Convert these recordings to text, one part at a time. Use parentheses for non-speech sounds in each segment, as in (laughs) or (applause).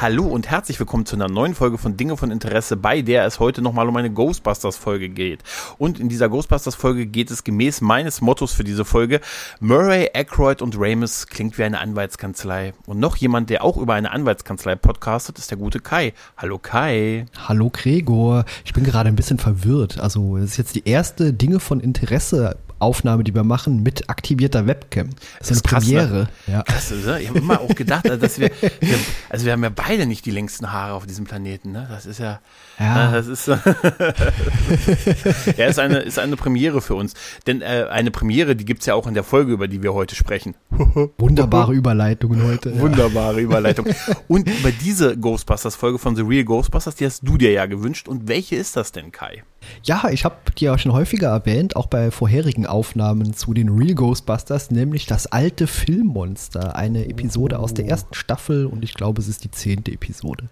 Hallo und herzlich willkommen zu einer neuen Folge von Dinge von Interesse, bei der es heute nochmal um eine Ghostbusters-Folge geht. Und in dieser Ghostbusters-Folge geht es gemäß meines Mottos für diese Folge, Murray, Aykroyd und Ramis klingt wie eine Anwaltskanzlei. Und noch jemand, der auch über eine Anwaltskanzlei podcastet, ist der gute Kai. Hallo Kai. Hallo Gregor. Ich bin gerade ein bisschen verwirrt. Also es ist jetzt die erste Dinge von Interesse Aufnahme, die wir machen, mit aktivierter Webcam. Das ist, eine krass, Premiere. Ne? Ja. Krass, oder? Ich habe immer auch gedacht, dass wir, wir, also wir haben ja beide nicht die längsten Haare auf diesem Planeten. Ne? Das ist ja, ja. das ist, (laughs) ja, ist eine, ist eine Premiere für uns. Denn äh, eine Premiere, die gibt's ja auch in der Folge, über die wir heute sprechen. (laughs) Wunderbare Überleitungen heute. Wunderbare Überleitung. Und über diese Ghostbusters-Folge von The Real Ghostbusters, die hast du dir ja gewünscht. Und welche ist das denn, Kai? Ja, ich habe die ja schon häufiger erwähnt, auch bei vorherigen Aufnahmen zu den Real Ghostbusters, nämlich das alte Filmmonster, eine Episode aus der ersten Staffel und ich glaube, es ist die zehnte Episode.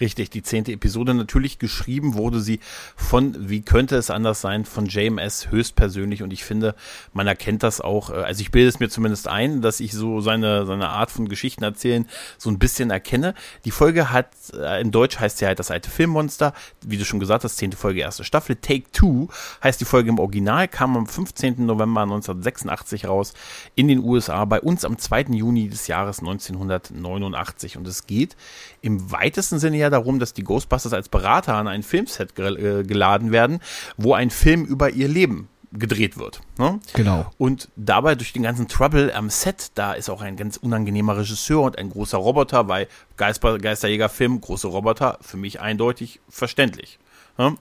Richtig, die zehnte Episode. Natürlich geschrieben wurde sie von, wie könnte es anders sein, von JMS höchstpersönlich und ich finde, man erkennt das auch, äh, also ich bilde es mir zumindest ein, dass ich so seine, seine Art von Geschichten erzählen so ein bisschen erkenne. Die Folge hat, äh, in Deutsch heißt sie halt das alte Filmmonster, wie du schon gesagt hast, zehnte Folge, erste Staffel. Staffel Take Two heißt die Folge im Original, kam am 15. November 1986 raus in den USA, bei uns am 2. Juni des Jahres 1989. Und es geht im weitesten Sinne ja darum, dass die Ghostbusters als Berater an ein Filmset äh, geladen werden, wo ein Film über ihr Leben gedreht wird. Ne? Genau. Und dabei durch den ganzen Trouble am Set, da ist auch ein ganz unangenehmer Regisseur und ein großer Roboter, weil Geisterjäger-Film, große Roboter, für mich eindeutig verständlich ja,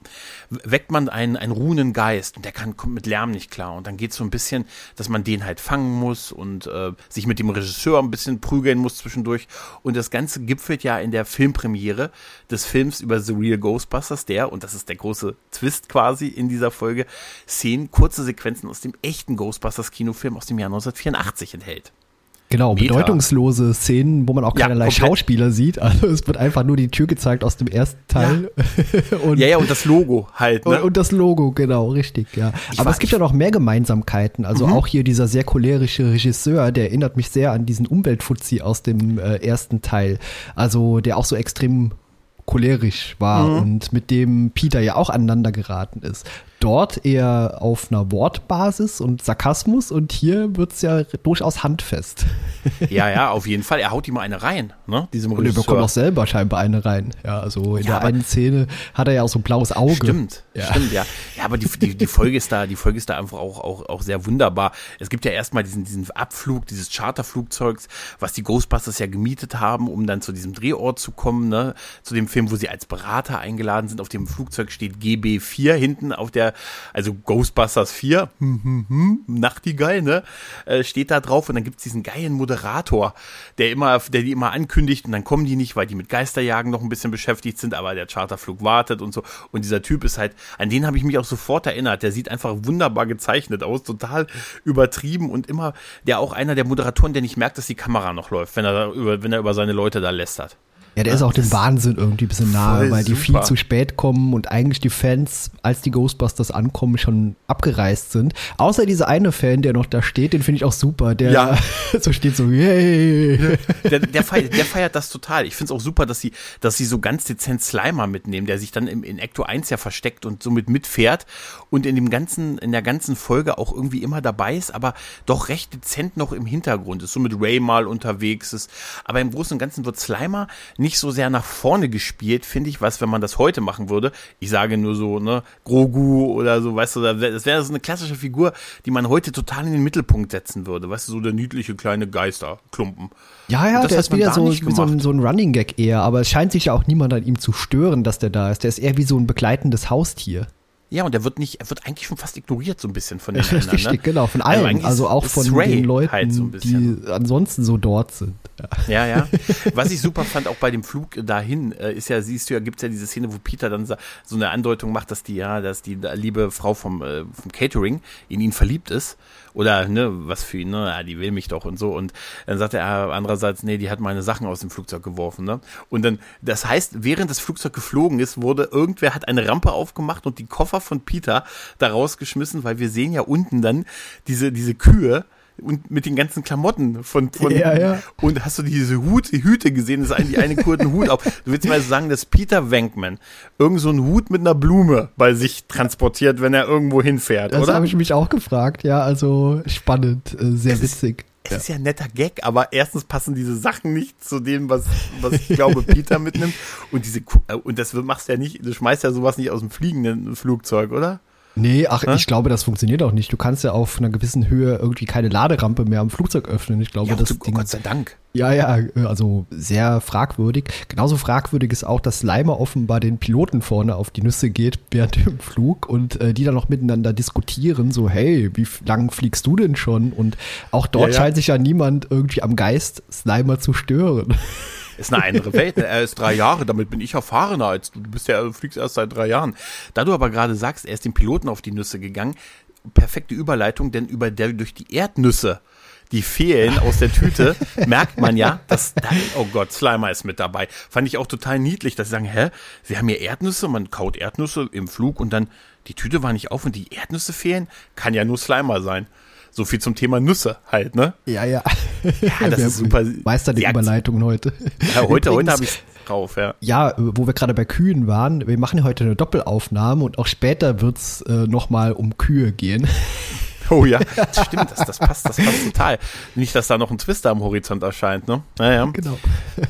weckt man einen, einen ruhenden Geist und der kann, kommt mit Lärm nicht klar. Und dann geht es so ein bisschen, dass man den halt fangen muss und äh, sich mit dem Regisseur ein bisschen prügeln muss zwischendurch. Und das Ganze gipfelt ja in der Filmpremiere des Films über The Real Ghostbusters, der, und das ist der große Twist quasi in dieser Folge, Szenen, kurze Sequenzen aus dem echten Ghostbusters Kinofilm aus dem Jahr 1984 enthält. Genau, Meta. bedeutungslose Szenen, wo man auch keinerlei ja, Schauspieler sieht. Also es wird einfach nur die Tür gezeigt aus dem ersten Teil. Ja, (laughs) und, ja, ja, und das Logo halt. Ne? Und, und das Logo, genau, richtig, ja. Ich Aber es gibt ja noch mehr Gemeinsamkeiten. Also mhm. auch hier dieser sehr cholerische Regisseur, der erinnert mich sehr an diesen Umweltfuzzi aus dem äh, ersten Teil. Also der auch so extrem cholerisch war mhm. und mit dem Peter ja auch aneinander geraten ist dort eher auf einer Wortbasis und Sarkasmus und hier wird es ja durchaus handfest. (laughs) Ja, ja, auf jeden Fall. Er haut ihm eine rein, ne? Diesem und er bekommt auch selber scheinbar eine rein. Ja, also in ja, der einen Szene hat er ja auch so ein blaues Auge. Stimmt, ja. stimmt, ja. (laughs) Ja, aber die, die, die Folge ist da, die Folge ist da einfach auch, auch, auch sehr wunderbar. Es gibt ja erstmal diesen, diesen Abflug dieses Charterflugzeugs, was die Ghostbusters ja gemietet haben, um dann zu diesem Drehort zu kommen, ne? Zu dem Film, wo sie als Berater eingeladen sind. Auf dem Flugzeug steht GB4 hinten auf der also Ghostbusters 4, hm, hm, hm, Nachtigall, ne, äh, steht da drauf und dann gibt's diesen geilen Moderator, der immer, der die immer ankündigt und dann kommen die nicht, weil die mit Geisterjagen noch ein bisschen beschäftigt sind, aber der Charterflug wartet und so. Und dieser Typ ist halt, an den habe ich mich auch sofort erinnert. Der sieht einfach wunderbar gezeichnet aus, total übertrieben und immer, der auch einer der Moderatoren, der nicht merkt, dass die Kamera noch läuft, wenn er über, wenn er über seine Leute da lästert. Ja, der ist auch dem Wahnsinn irgendwie ein bisschen nahe, weil die super. viel zu spät kommen und eigentlich die Fans, als die Ghostbusters ankommen, schon abgereist sind. Außer dieser eine Fan, der noch da steht, den finde ich auch super. Der ja. (laughs) so steht so, yay. Der, der, feiert, der feiert das total. Ich finde es auch super, dass sie, dass sie so ganz dezent Slimer mitnehmen, der sich dann im, in Ecto 1 ja versteckt und somit mitfährt und in dem ganzen, in der ganzen Folge auch irgendwie immer dabei ist, aber doch recht dezent noch im Hintergrund ist, so mit Ray mal unterwegs ist. Aber im Großen und Ganzen wird Slimer nicht so sehr nach vorne gespielt, finde ich, was, wenn man das heute machen würde. Ich sage nur so, ne, Grogu oder so, weißt du, das wäre so eine klassische Figur, die man heute total in den Mittelpunkt setzen würde. Weißt du, so der niedliche kleine Geisterklumpen. Ja, ja, der ist wieder so, so, ein, so ein Running Gag eher, aber es scheint sich ja auch niemand an ihm zu stören, dass der da ist. Der ist eher wie so ein begleitendes Haustier. Ja, und er wird nicht, er wird eigentlich schon fast ignoriert so ein bisschen von (laughs) den anderen. Richtig, ne? genau, von allen. Also, also auch von Stray den Leuten, halt so die ansonsten so dort sind. Ja. ja, ja. (laughs) Was ich super fand, auch bei dem Flug dahin, äh, ist ja, siehst du ja, gibt's ja diese Szene, wo Peter dann so eine Andeutung macht, dass die, ja, dass die liebe Frau vom, äh, vom Catering in ihn verliebt ist. Oder, ne, was für ihn, ne, ja, die will mich doch und so. Und dann sagt er andererseits, nee, die hat meine Sachen aus dem Flugzeug geworfen, ne. Und dann, das heißt, während das Flugzeug geflogen ist, wurde irgendwer hat eine Rampe aufgemacht und die Koffer von Peter da rausgeschmissen, weil wir sehen ja unten dann diese, diese Kühe, und mit den ganzen Klamotten von, von ja, ja. und hast du diese Hut, Hüte gesehen, das ist eigentlich eine kurzen Hut auf. Du willst mal sagen, dass Peter Wenkman irgend so einen Hut mit einer Blume bei sich transportiert, wenn er irgendwo hinfährt, das oder? Das habe ich mich auch gefragt, ja, also spannend, äh, sehr es witzig. Ist, es ist ja ein netter Gag, aber erstens passen diese Sachen nicht zu dem, was, was ich glaube, (laughs) Peter mitnimmt. Und diese, äh, und das machst du ja nicht, du schmeißt ja sowas nicht aus dem fliegenden Flugzeug, oder? Nee, ach, Hä? ich glaube, das funktioniert auch nicht. Du kannst ja auf einer gewissen Höhe irgendwie keine Laderampe mehr am Flugzeug öffnen. Ich glaube, ja, das du, Ding, Gott sei Dank. Ja, ja, also sehr fragwürdig. Genauso fragwürdig ist auch, dass Leimer offenbar den Piloten vorne auf die Nüsse geht während dem Flug und äh, die dann noch miteinander diskutieren, so, hey, wie lang fliegst du denn schon? Und auch dort ja, ja. scheint sich ja niemand irgendwie am Geist Slimer zu stören. (laughs) Ist eine andere Welt. Er ist drei Jahre, damit bin ich erfahrener als du. Du bist ja, fliegst erst seit drei Jahren. Da du aber gerade sagst, er ist dem Piloten auf die Nüsse gegangen, perfekte Überleitung, denn über der, durch die Erdnüsse die fehlen aus der Tüte, (laughs) merkt man ja, dass da, oh Gott, Slimer ist mit dabei. Fand ich auch total niedlich, dass sie sagen, hä, sie haben hier Erdnüsse, man kaut Erdnüsse im Flug und dann die Tüte war nicht auf und die Erdnüsse fehlen, kann ja nur Slimer sein. So viel zum Thema Nüsse halt, ne? Ja, ja. Ja, das (laughs) ist super. Meister die Überleitungen heute. Ja, heute, heute habe ich drauf, ja. Ja, wo wir gerade bei Kühen waren, wir machen heute eine Doppelaufnahme und auch später wird's äh, nochmal um Kühe gehen. Oh ja, das stimmt, das, das passt, das passt total. Nicht, dass da noch ein Twister am Horizont erscheint, ne? Naja. Genau.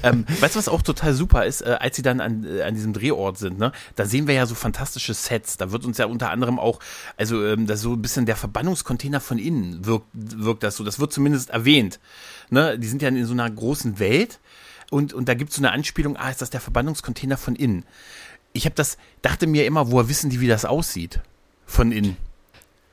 Ähm, weißt du, was auch total super ist, äh, als sie dann an, äh, an diesem Drehort sind, ne? Da sehen wir ja so fantastische Sets. Da wird uns ja unter anderem auch, also ähm, das so ein bisschen der Verbannungscontainer von innen wirkt, wirkt das so. Das wird zumindest erwähnt. Ne? Die sind ja in so einer großen Welt und, und da gibt es so eine Anspielung, ah, ist das der Verbannungscontainer von innen? Ich habe das, dachte mir immer, woher wissen die, wie das aussieht? Von innen.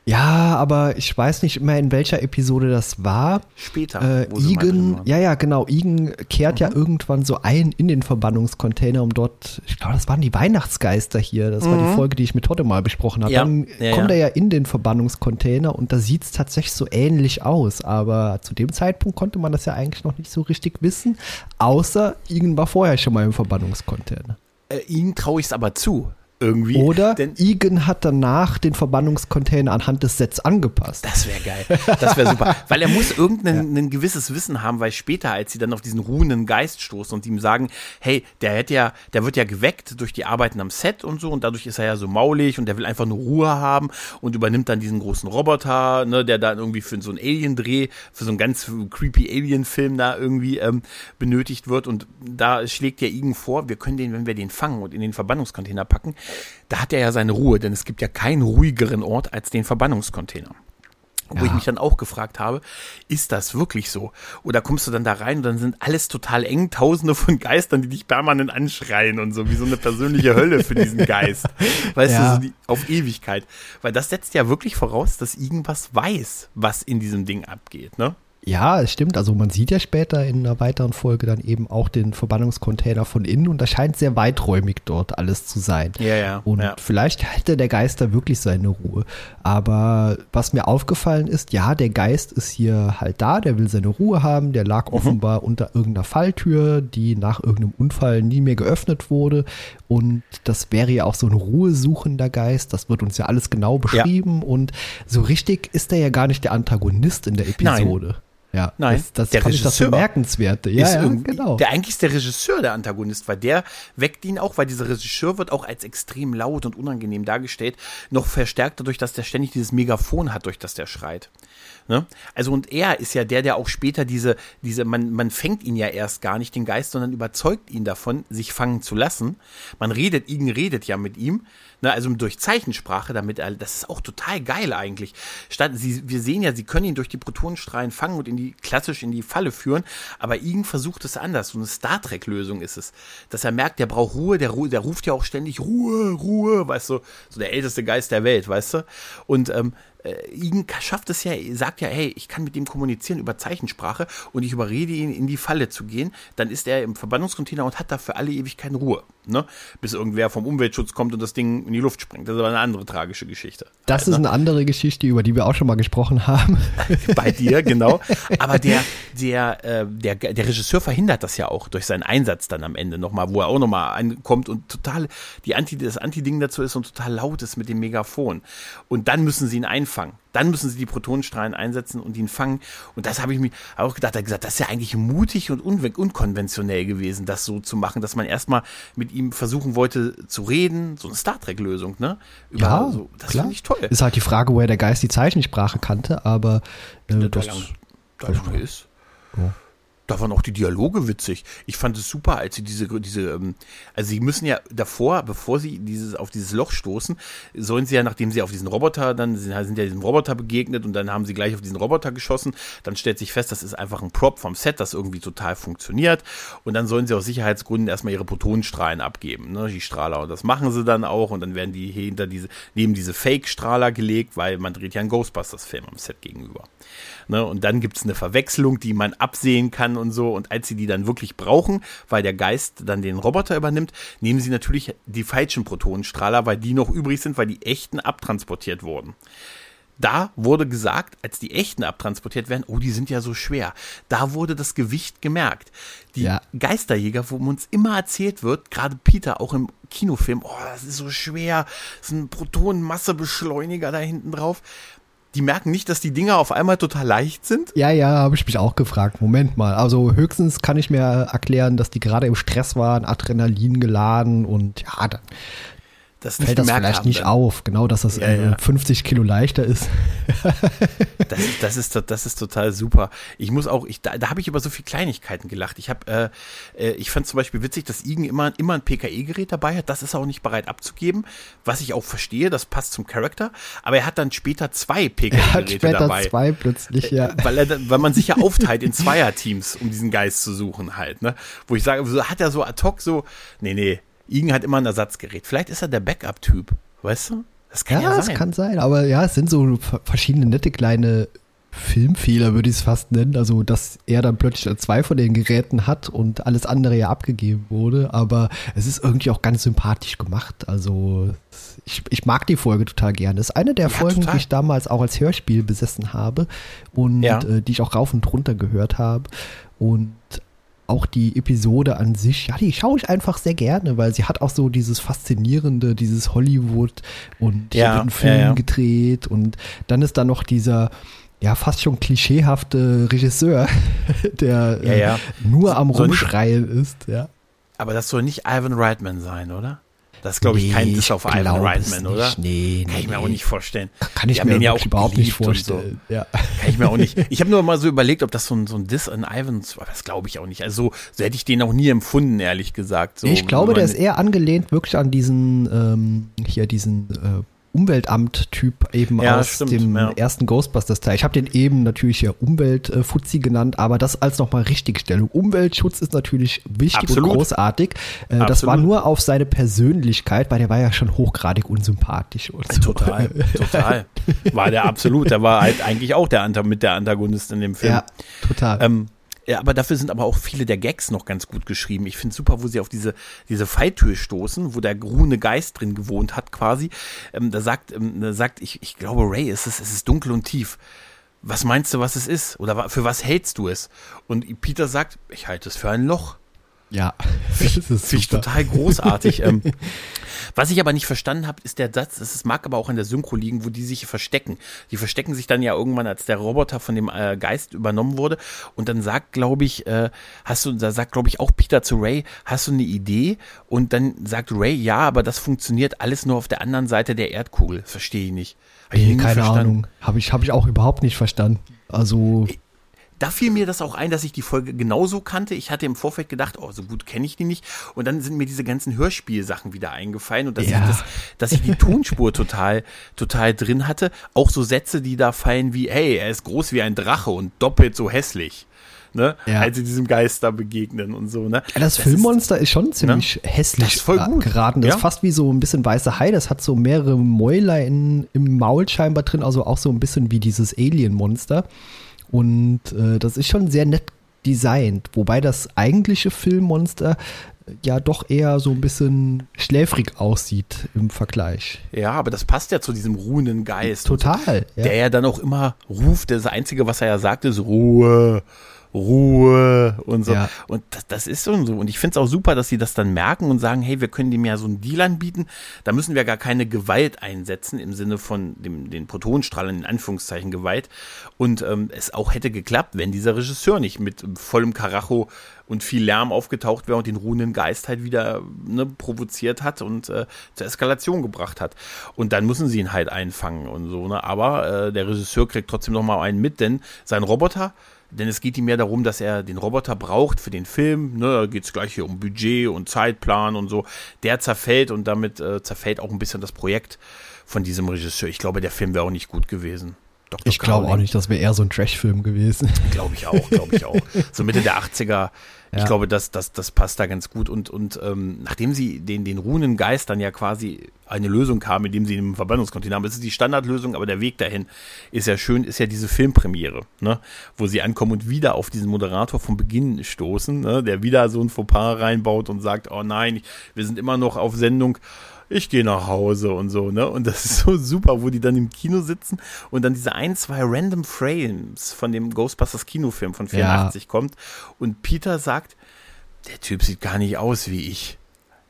Ja, aber ich weiß nicht mehr, in welcher Episode das war. Später. Äh, Igen, ja, ja, genau. Igen kehrt mhm. ja irgendwann so ein in den Verbannungscontainer, um dort, ich glaube, das waren die Weihnachtsgeister hier. Das mhm. war die mhm. Folge, die ich mit Totte mal besprochen habe. Ja. Dann ja, kommt ja. er ja in den Verbannungscontainer und da sieht es tatsächlich so ähnlich aus. Aber zu dem Zeitpunkt konnte man das ja eigentlich noch nicht so richtig wissen. Außer Igen war vorher schon mal im Verbannungscontainer. Äh, ihn traue ich es aber zu irgendwie. Oder denn Igen hat danach den Verbannungscontainer anhand des Sets angepasst. Das wäre geil. Das wäre super. (laughs) weil er muss irgendein ja. gewisses Wissen haben, weil später, als sie dann auf diesen ruhenden Geist stoßen und ihm sagen, hey, der hätte ja, der wird ja geweckt durch die Arbeiten am Set und so und dadurch ist er ja so maulig und der will einfach nur Ruhe haben und übernimmt dann diesen großen Roboter, ne, der dann irgendwie für so einen Alien-Dreh, für so einen ganz creepy Alien-Film da irgendwie ähm, benötigt wird und da schlägt ja Igen vor, wir können den, wenn wir den fangen und in den Verbannungscontainer packen, da hat er ja seine Ruhe, denn es gibt ja keinen ruhigeren Ort als den Verbannungscontainer. Wo ja. ich mich dann auch gefragt habe, ist das wirklich so? Oder kommst du dann da rein und dann sind alles total eng, tausende von Geistern, die dich permanent anschreien und so, wie so eine persönliche Hölle für diesen Geist. (laughs) Weißt ja. du, so die, auf Ewigkeit. Weil das setzt ja wirklich voraus, dass irgendwas weiß, was in diesem Ding abgeht, ne? Ja, es stimmt. Also man sieht ja später in einer weiteren Folge dann eben auch den Verbannungscontainer von innen und das scheint sehr weiträumig dort alles zu sein. Ja, ja. Und ja. vielleicht hätte der Geist da wirklich seine Ruhe. Aber was mir aufgefallen ist, ja, der Geist ist hier halt da, der will seine Ruhe haben, der lag mhm. offenbar unter irgendeiner Falltür, die nach irgendeinem Unfall nie mehr geöffnet wurde. Und das wäre ja auch so ein ruhesuchender Geist. Das wird uns ja alles genau beschrieben. Ja. Und so richtig ist er ja gar nicht der Antagonist in der Episode. Nein. Ja, Nein, das, das der Regisseur das Bemerkenswerte. Ja, ja genau. Der eigentlich ist der Regisseur der Antagonist, weil der weckt ihn auch, weil dieser Regisseur wird auch als extrem laut und unangenehm dargestellt, noch verstärkt dadurch, dass der ständig dieses Megafon hat, durch das der schreit. Ne? Also und er ist ja der, der auch später diese, diese, man, man fängt ihn ja erst gar nicht den Geist, sondern überzeugt ihn davon, sich fangen zu lassen. Man redet, ihn redet ja mit ihm, ne? also durch Zeichensprache, damit er, das ist auch total geil eigentlich. Statt, sie, wir sehen ja, sie können ihn durch die Protonenstrahlen fangen und in die, klassisch in die Falle führen. Aber Igen versucht es anders. So eine Star Trek-Lösung ist es. Dass er merkt, der braucht Ruhe, der, der ruft ja auch ständig Ruhe, Ruhe, weißt du, so der älteste Geist der Welt, weißt du? Und ähm, äh, Igen schafft es ja, sagt ja, hey, ich kann mit ihm kommunizieren über Zeichensprache und ich überrede ihn, in die Falle zu gehen, dann ist er im Verbannungscontainer und hat da für alle Ewigkeiten Ruhe, ne? Bis irgendwer vom Umweltschutz kommt und das Ding in die Luft springt. Das ist aber eine andere tragische Geschichte. Das halt, ist eine andere Geschichte, über die wir auch schon mal gesprochen haben. (laughs) Bei dir, genau. (laughs) Aber der, der, äh, der, der Regisseur verhindert das ja auch durch seinen Einsatz dann am Ende nochmal, wo er auch nochmal ankommt und total die Anti, das Anti-Ding dazu ist und total laut ist mit dem Megafon. Und dann müssen sie ihn einfangen fangen. Dann müssen sie die Protonenstrahlen einsetzen und ihn fangen. Und das habe ich mir auch gedacht, er gesagt, das ist ja eigentlich mutig und un unkonventionell gewesen, das so zu machen, dass man erstmal mit ihm versuchen wollte zu reden, so eine Star Trek-Lösung, ne? Über ja, so, das finde ich toll. Ist halt die Frage, woher der Geist die Zeichensprache kannte, aber äh, das, das, das ist. Ja da waren auch die Dialoge witzig. Ich fand es super, als sie diese, diese, ähm, also sie müssen ja davor, bevor sie dieses, auf dieses Loch stoßen, sollen sie ja, nachdem sie auf diesen Roboter, dann sind, sind ja diesem Roboter begegnet und dann haben sie gleich auf diesen Roboter geschossen, dann stellt sich fest, das ist einfach ein Prop vom Set, das irgendwie total funktioniert und dann sollen sie aus Sicherheitsgründen erstmal ihre Protonenstrahlen abgeben, ne, die Strahler und das machen sie dann auch und dann werden die hinter diese, neben diese Fake-Strahler gelegt, weil man dreht ja einen Ghostbusters-Film am Set gegenüber. Ne, und dann gibt es eine Verwechslung, die man absehen kann und so. Und als sie die dann wirklich brauchen, weil der Geist dann den Roboter übernimmt, nehmen sie natürlich die falschen Protonenstrahler, weil die noch übrig sind, weil die echten abtransportiert wurden. Da wurde gesagt, als die echten abtransportiert werden, oh, die sind ja so schwer. Da wurde das Gewicht gemerkt. Die ja. Geisterjäger, wo uns immer erzählt wird, gerade Peter auch im Kinofilm, oh, das ist so schwer, das ist ein Protonenmassebeschleuniger da hinten drauf die merken nicht, dass die Dinger auf einmal total leicht sind? Ja, ja, habe ich mich auch gefragt. Moment mal. Also höchstens kann ich mir erklären, dass die gerade im Stress waren, Adrenalin geladen und ja, das fällt das vielleicht nicht auf, genau, dass das ja, ja. 50 Kilo leichter ist. das, (laughs) das, ist das ist total super. Ich muss auch, ich, da, da habe ich über so viele Kleinigkeiten gelacht. Ich habe, äh, äh, ich fand zum Beispiel witzig, dass Igen immer, immer ein PKE-Gerät dabei hat. Das ist er auch nicht bereit abzugeben, was ich auch verstehe. Das passt zum Charakter. Aber er hat dann später zwei PKE-Geräte dabei. zwei plötzlich, ja. Äh, weil, er, weil man sich ja aufteilt in Zweierteams, um diesen Geist zu suchen halt. Ne, wo ich sage, hat er so ad hoc so, nee, nee Igen hat immer ein Ersatzgerät. Vielleicht ist er der Backup-Typ, weißt du? Das kann ja, ja sein. das kann sein. Aber ja, es sind so verschiedene nette kleine Filmfehler, würde ich es fast nennen. Also, dass er dann plötzlich zwei von den Geräten hat und alles andere ja abgegeben wurde. Aber es ist irgendwie auch ganz sympathisch gemacht. Also, ich, ich mag die Folge total gerne. Es ist eine der ja, Folgen, total. die ich damals auch als Hörspiel besessen habe und ja. äh, die ich auch rauf und runter gehört habe. Und auch die Episode an sich, ja, die schaue ich einfach sehr gerne, weil sie hat auch so dieses Faszinierende, dieses Hollywood und ja, hier einen Film ja, ja. gedreht und dann ist da noch dieser ja fast schon klischeehafte Regisseur, (laughs) der äh, nur am Rumschreien ist, ja. Aber das soll nicht Ivan Reitman sein, oder? Das ist, glaube ich, kein Diss auf Ivan Reitman, oder? Nee, Kann ich mir auch nicht vorstellen. Kann ich mir ja auch überhaupt nicht vorstellen. So. Ja. Kann ich mir auch nicht. (laughs) Ich habe nur mal so überlegt, ob das so ein, so ein Diss an Ivan war. Das glaube ich auch nicht. Also so hätte ich den auch nie empfunden, ehrlich gesagt. So, ich glaube, der ist eher angelehnt wirklich an diesen, ähm, hier diesen äh, Umweltamt-Typ eben ja, aus stimmt, dem ja. ersten Ghostbusters-Teil. Ich habe den eben natürlich ja Umweltfuzzi genannt, aber das als nochmal Richtigstellung. Umweltschutz ist natürlich wichtig Absolut. und großartig. Äh, das war nur auf seine Persönlichkeit, weil der war ja schon hochgradig unsympathisch. Und so. Total, total. War der absolut. Der war halt eigentlich auch der mit der Antagonist in dem Film. Ja, total. Ähm, ja, aber dafür sind aber auch viele der Gags noch ganz gut geschrieben. Ich finde super, wo sie auf diese, diese Falltür stoßen, wo der grüne Geist drin gewohnt hat quasi. Ähm, da sagt, ähm, da sagt ich, ich glaube, Ray, es ist, es ist dunkel und tief. Was meinst du, was es ist? Oder für was hältst du es? Und Peter sagt, ich halte es für ein Loch. Ja, (laughs) das ist ich total großartig. ähm, (laughs) was ich aber nicht verstanden habe, ist der Satz, es mag aber auch an der Synchro liegen, wo die sich verstecken. Die verstecken sich dann ja irgendwann, als der Roboter von dem äh, Geist übernommen wurde. Und dann sagt, glaube ich, äh, hast du, da sagt, glaube ich, auch Peter zu Ray, hast du eine Idee? Und dann sagt Ray, ja, aber das funktioniert alles nur auf der anderen Seite der Erdkugel. Verstehe ich nicht. Hab ich nee, keine verstanden. Ahnung. Habe ich, hab ich auch überhaupt nicht verstanden. Also. Ich, da fiel mir das auch ein, dass ich die Folge genauso kannte. Ich hatte im Vorfeld gedacht, oh, so gut kenne ich die nicht. Und dann sind mir diese ganzen Hörspielsachen wieder eingefallen und dass, ja. ich, das, dass ich die Tonspur total, total drin hatte. Auch so Sätze, die da fallen wie, hey, er ist groß wie ein Drache und doppelt so hässlich ne? Ja. Als sie diesem Geister begegnen und so, ne? Ja, das, das Filmmonster ist, ist, schon ziemlich ne? hässlich das ist voll gut. geraten. Das ja. ist fast wie so ein bisschen weiße Hai. Das hat so mehrere Mäuler in, im Maul scheinbar drin, also auch so ein bisschen wie dieses Alien-Monster. Und äh, das ist schon sehr nett designt, wobei das eigentliche Filmmonster äh, ja doch eher so ein bisschen schläfrig aussieht im Vergleich. Ja, aber das passt ja zu diesem ruhenden Geist. Total. So, der ja dann auch immer ruft. Das Einzige, was er ja sagt, ist Ruhe. Ruhe und so. Ja. Und das, das ist so. Und ich finde es auch super, dass sie das dann merken und sagen, hey, wir können dem ja so einen Deal anbieten. Da müssen wir gar keine Gewalt einsetzen im Sinne von dem, den Protonenstrahlen, in Anführungszeichen Gewalt. Und ähm, es auch hätte geklappt, wenn dieser Regisseur nicht mit vollem Karacho und viel Lärm aufgetaucht wäre und den ruhenden Geist halt wieder ne, provoziert hat und äh, zur Eskalation gebracht hat. Und dann müssen sie ihn halt einfangen und so. Ne? Aber äh, der Regisseur kriegt trotzdem noch mal einen mit, denn sein Roboter denn es geht ihm mehr darum, dass er den Roboter braucht für den Film. Ne, da geht es gleich hier um Budget und Zeitplan und so. Der zerfällt und damit äh, zerfällt auch ein bisschen das Projekt von diesem Regisseur. Ich glaube, der Film wäre auch nicht gut gewesen. Dr. Ich glaube auch nicht, das wäre eher so ein Trash-Film gewesen. Glaube ich auch, glaube ich auch. (laughs) So Mitte der 80er ich glaube, das, das, das passt da ganz gut. Und, und ähm, nachdem sie den, den ruhenden Geist dann ja quasi eine Lösung kam, indem sie im Verbannungskontinent haben, das ist die Standardlösung, aber der Weg dahin ist ja schön, ist ja diese Filmpremiere, ne? wo sie ankommen und wieder auf diesen Moderator vom Beginn stoßen, ne? der wieder so ein Fauxpas reinbaut und sagt, oh nein, wir sind immer noch auf Sendung ich gehe nach Hause und so, ne? Und das ist so super, wo die dann im Kino sitzen und dann diese ein, zwei random Frames von dem Ghostbusters Kinofilm von 84 ja. kommt und Peter sagt, der Typ sieht gar nicht aus wie ich.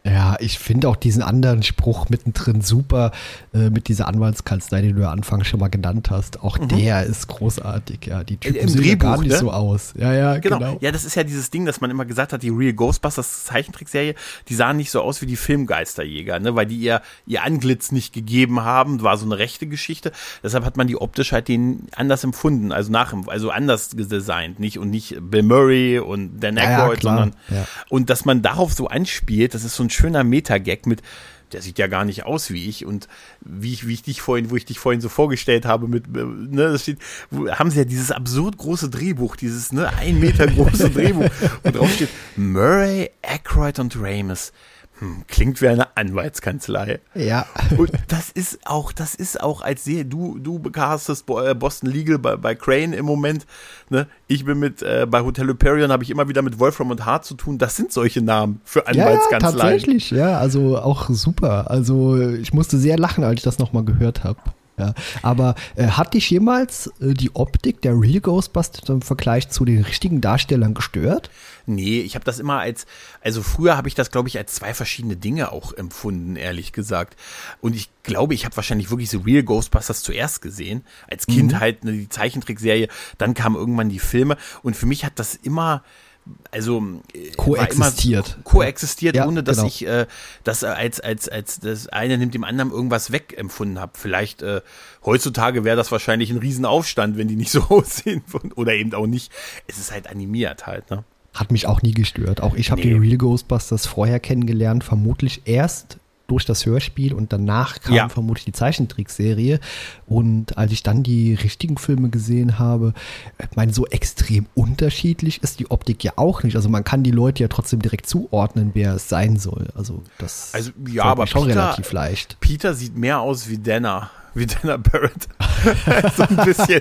Ja, ich finde auch diesen anderen Spruch mittendrin super äh, mit dieser Anwaltskanzlei, die du ja anfangs schon mal genannt hast. Auch mhm. der ist großartig, ja. Die Typen Im sehen Drehbuch, gar nicht ne? so aus. Ja, ja, genau. genau. Ja, das ist ja dieses Ding, dass man immer gesagt hat, die Real Ghostbusters Zeichentrickserie, die sahen nicht so aus wie die Filmgeisterjäger, ne, weil die ihr, ihr Anglitz nicht gegeben haben, war so eine rechte Geschichte. Deshalb hat man die optisch halt den anders empfunden, also nach, also anders designt, nicht und nicht Bill Murray und Dan Aykroyd, ja, ja, sondern und dass man darauf so anspielt, das ist so ein schöner Meta-Gag mit, der sieht ja gar nicht aus wie ich und wie ich, wie ich dich vorhin, wo ich dich vorhin so vorgestellt habe mit, äh, ne, das steht, haben sie ja dieses absurd große Drehbuch, dieses, ne, ein Meter große Drehbuch, wo drauf steht Murray, Aykroyd und Ramis. Hm, klingt wie eine Anwaltskanzlei. Ja. (laughs) Und das ist auch, das ist auch als Serie, du, du castest äh, Boston Legal bei, bei Crane im Moment, ne? Ich bin mit, äh, bei Hotel Hyperion habe ich immer wieder mit Wolfram und Hart zu tun. Das sind solche Namen für Anwaltskanzleien. Ja, tatsächlich, ja, also auch super. Also ich musste sehr lachen, als ich das nochmal gehört habe. Ja, aber äh, hat dich jemals äh, die Optik der Real Ghostbusters im Vergleich zu den richtigen Darstellern gestört? Nee, ich habe das immer als, also früher habe ich das, glaube ich, als zwei verschiedene Dinge auch empfunden, ehrlich gesagt. Und ich glaube, ich habe wahrscheinlich wirklich so Real Ghostbusters zuerst gesehen, als Kind mhm. halt ne, die Zeichentrickserie, dann kamen irgendwann die Filme und für mich hat das immer also äh, koexistiert. Koexistiert, ja, ohne dass genau. ich äh, das als, als, als das eine nimmt dem anderen irgendwas weg empfunden habe. Vielleicht äh, heutzutage wäre das wahrscheinlich ein Riesenaufstand, wenn die nicht so (laughs) aussehen oder eben auch nicht. Es ist halt animiert halt, ne? Hat mich auch nie gestört. Auch ich habe nee. die Real Ghostbusters vorher kennengelernt, vermutlich erst durch das Hörspiel und danach kam ja. vermutlich die Zeichentrickserie. Und als ich dann die richtigen Filme gesehen habe, ich meine, so extrem unterschiedlich ist die Optik ja auch nicht. Also man kann die Leute ja trotzdem direkt zuordnen, wer es sein soll. Also das also, ja, aber schon Peter, relativ leicht. Peter sieht mehr aus wie Dana wie Dana Barrett. (laughs) so ein bisschen.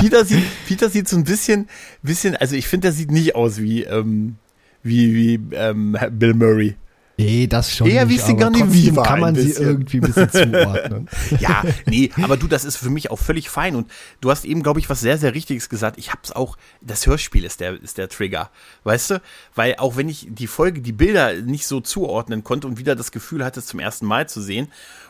Peter sieht, Peter sieht so ein bisschen, bisschen, also ich finde, der sieht nicht aus wie, ähm, wie, wie ähm, Bill Murray. Nee, das schon. Eher wie Sigourney Weaver kann man sie irgendwie ein bisschen zuordnen. (laughs) ja, nee, aber du, das ist für mich auch völlig fein und du hast eben, glaube ich, was sehr, sehr Richtiges gesagt. Ich hab's auch, das Hörspiel ist der, ist der Trigger, weißt du? Weil auch wenn ich die Folge, die Bilder nicht so zuordnen konnte und wieder das Gefühl hatte, es zum ersten Mal zu sehen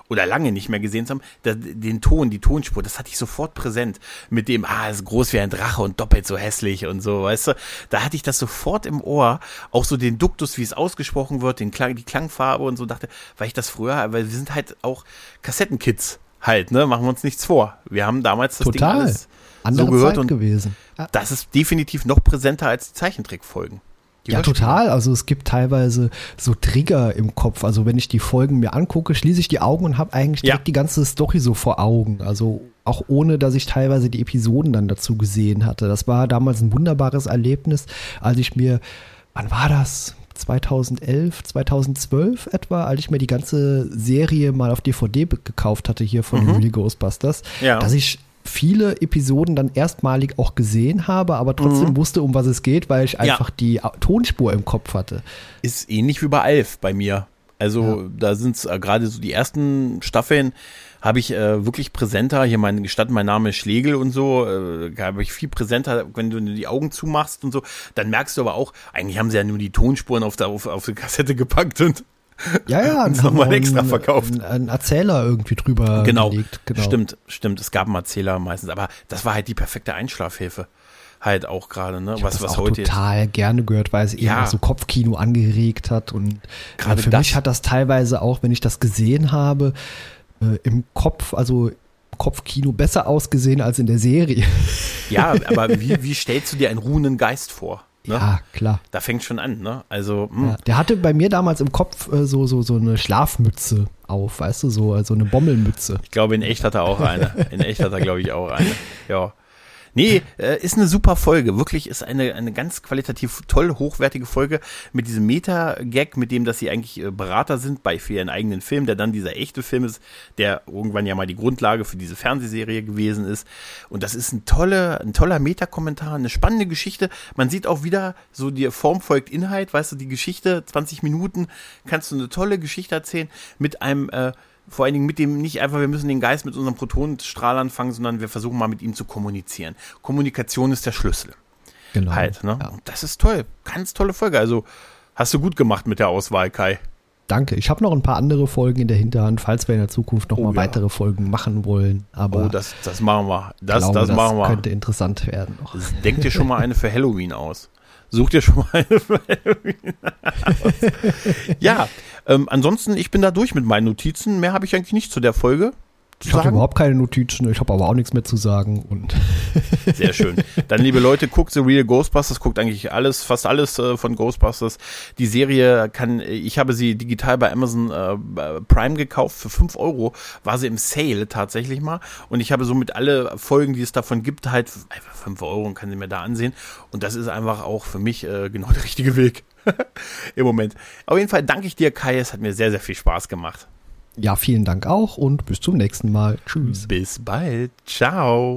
oder lange nicht mehr gesehen zu haben, da, den Ton, die Tonspur, das hatte ich sofort präsent. Mit dem, ah, ist groß wie ein Drache und doppelt so hässlich und so, weißt du? Da hatte ich das sofort im Ohr, auch so den Duktus, wie es ausgesprochen wird, den Klang, die Klangfarbe und so, dachte, weil ich das früher, weil wir sind halt auch Kassettenkids halt, ne? Machen wir uns nichts vor. Wir haben damals das Total. Ding alles Andere so gehört Zeit und gewesen. das ist definitiv noch präsenter als die Zeichentrickfolgen. Ja, total. Also es gibt teilweise so Trigger im Kopf. Also wenn ich die Folgen mir angucke, schließe ich die Augen und habe eigentlich direkt Ja. die ganze Story so vor Augen. Also auch ohne, dass ich teilweise die Episoden dann dazu gesehen hatte. Das war damals ein wunderbares Erlebnis, als ich mir, wann war das? 2011, 2012 etwa, als ich mir die ganze Serie mal auf DVD gekauft hatte hier von Real Ghostbusters, Mhm. Ja. dass ich viele Episoden dann erstmalig auch gesehen habe, aber trotzdem wusste, um was es geht, weil ich Mhm. Ja. einfach die Tonspur im Kopf hatte. Ist ähnlich wie bei Alf bei mir. Also da sind es äh, gerade so die ersten Staffeln habe ich äh, wirklich präsenter. Hier meine Stadt, mein Name ist Schlegel und so, äh, habe ich viel präsenter, wenn du die Augen zumachst und so, dann merkst du aber auch, eigentlich haben sie ja nur die Tonspuren auf, der, auf, auf die Kassette gepackt und Ja, ja, (laughs) haben nochmal extra einen- verkauft. Einen Erzähler irgendwie drüber genau, gelegt. Genau. stimmt, stimmt. Es gab einen Erzähler meistens, aber das war halt die perfekte Einschlafhilfe. Halt auch gerade, ne? Ich Was, das was auch heute jetzt. total gerne gehört, weil es eben Ja. auch so Kopfkino angeregt hat und Gerade äh, für das. mich hat das teilweise auch, wenn ich das gesehen habe, äh, im Kopf, also Kopfkino besser ausgesehen als in der Serie. Ja, (laughs) aber wie, wie stellst du dir einen ruhenden Geist vor? Ne? Ja, klar. Da fängt schon an, ne? Also, hm, Ja, der hatte bei mir damals im Kopf äh, so, so, so eine Schlafmütze auf, weißt du, so also eine Bommelmütze. Ich glaube, in echt hat er auch eine. In echt hat er, glaube ich, auch eine. Ja. Nee, äh, ist eine super Folge. Wirklich ist eine, eine ganz qualitativ toll hochwertige Folge mit diesem Meta-Gag, mit dem, dass sie eigentlich äh, Berater sind bei für ihren eigenen Film, der dann dieser echte Film ist, der irgendwann ja mal die Grundlage für diese Fernsehserie gewesen ist. Und das ist ein tolle, ein toller Meta-Kommentar, eine spannende Geschichte. Man sieht auch wieder so die Form folgt Inhalt, weißt du, die Geschichte, 20 Minuten, kannst du eine tolle Geschichte erzählen mit einem, äh, vor allen Dingen mit dem nicht einfach, wir müssen den Geist mit unserem Protonenstrahl anfangen, sondern wir versuchen mal mit ihm zu kommunizieren. Kommunikation ist der Schlüssel. Genau. Halt, ne? Ja. Und das ist toll. Ganz tolle Folge. Also hast du gut gemacht mit der Auswahl, Kai. Danke. Ich habe noch ein paar andere Folgen in der Hinterhand, falls wir in der Zukunft noch Oh, mal ja. weitere Folgen machen wollen. Aber Oh, das, das machen wir. Das, glaube, das machen wir. könnte interessant werden. Denk dir schon mal eine für Halloween aus. Such dir schon mal eine. (laughs) Ja, ähm, ansonsten, ich bin da durch mit meinen Notizen. Mehr habe ich eigentlich nicht zu der Folge. Zu Ich habe sagen. überhaupt keine Notizen, ich habe aber auch nichts mehr zu sagen. Und (laughs) Sehr schön. Dann, liebe Leute, guckt The Real Ghostbusters, guckt eigentlich alles, fast alles äh, von Ghostbusters. Die Serie kann, ich habe sie digital bei Amazon äh, Prime gekauft für 5 Euro, war sie im Sale tatsächlich mal. Und ich habe somit alle Folgen, die es davon gibt, halt einfach 5 Euro und kann sie mir da ansehen. Und das ist einfach auch für mich äh, genau der richtige Weg. (laughs) Im Moment. Auf jeden Fall danke ich dir, Kai. Es hat mir sehr, sehr viel Spaß gemacht. Ja, vielen Dank auch und bis zum nächsten Mal. Tschüss. Bis bald. Ciao.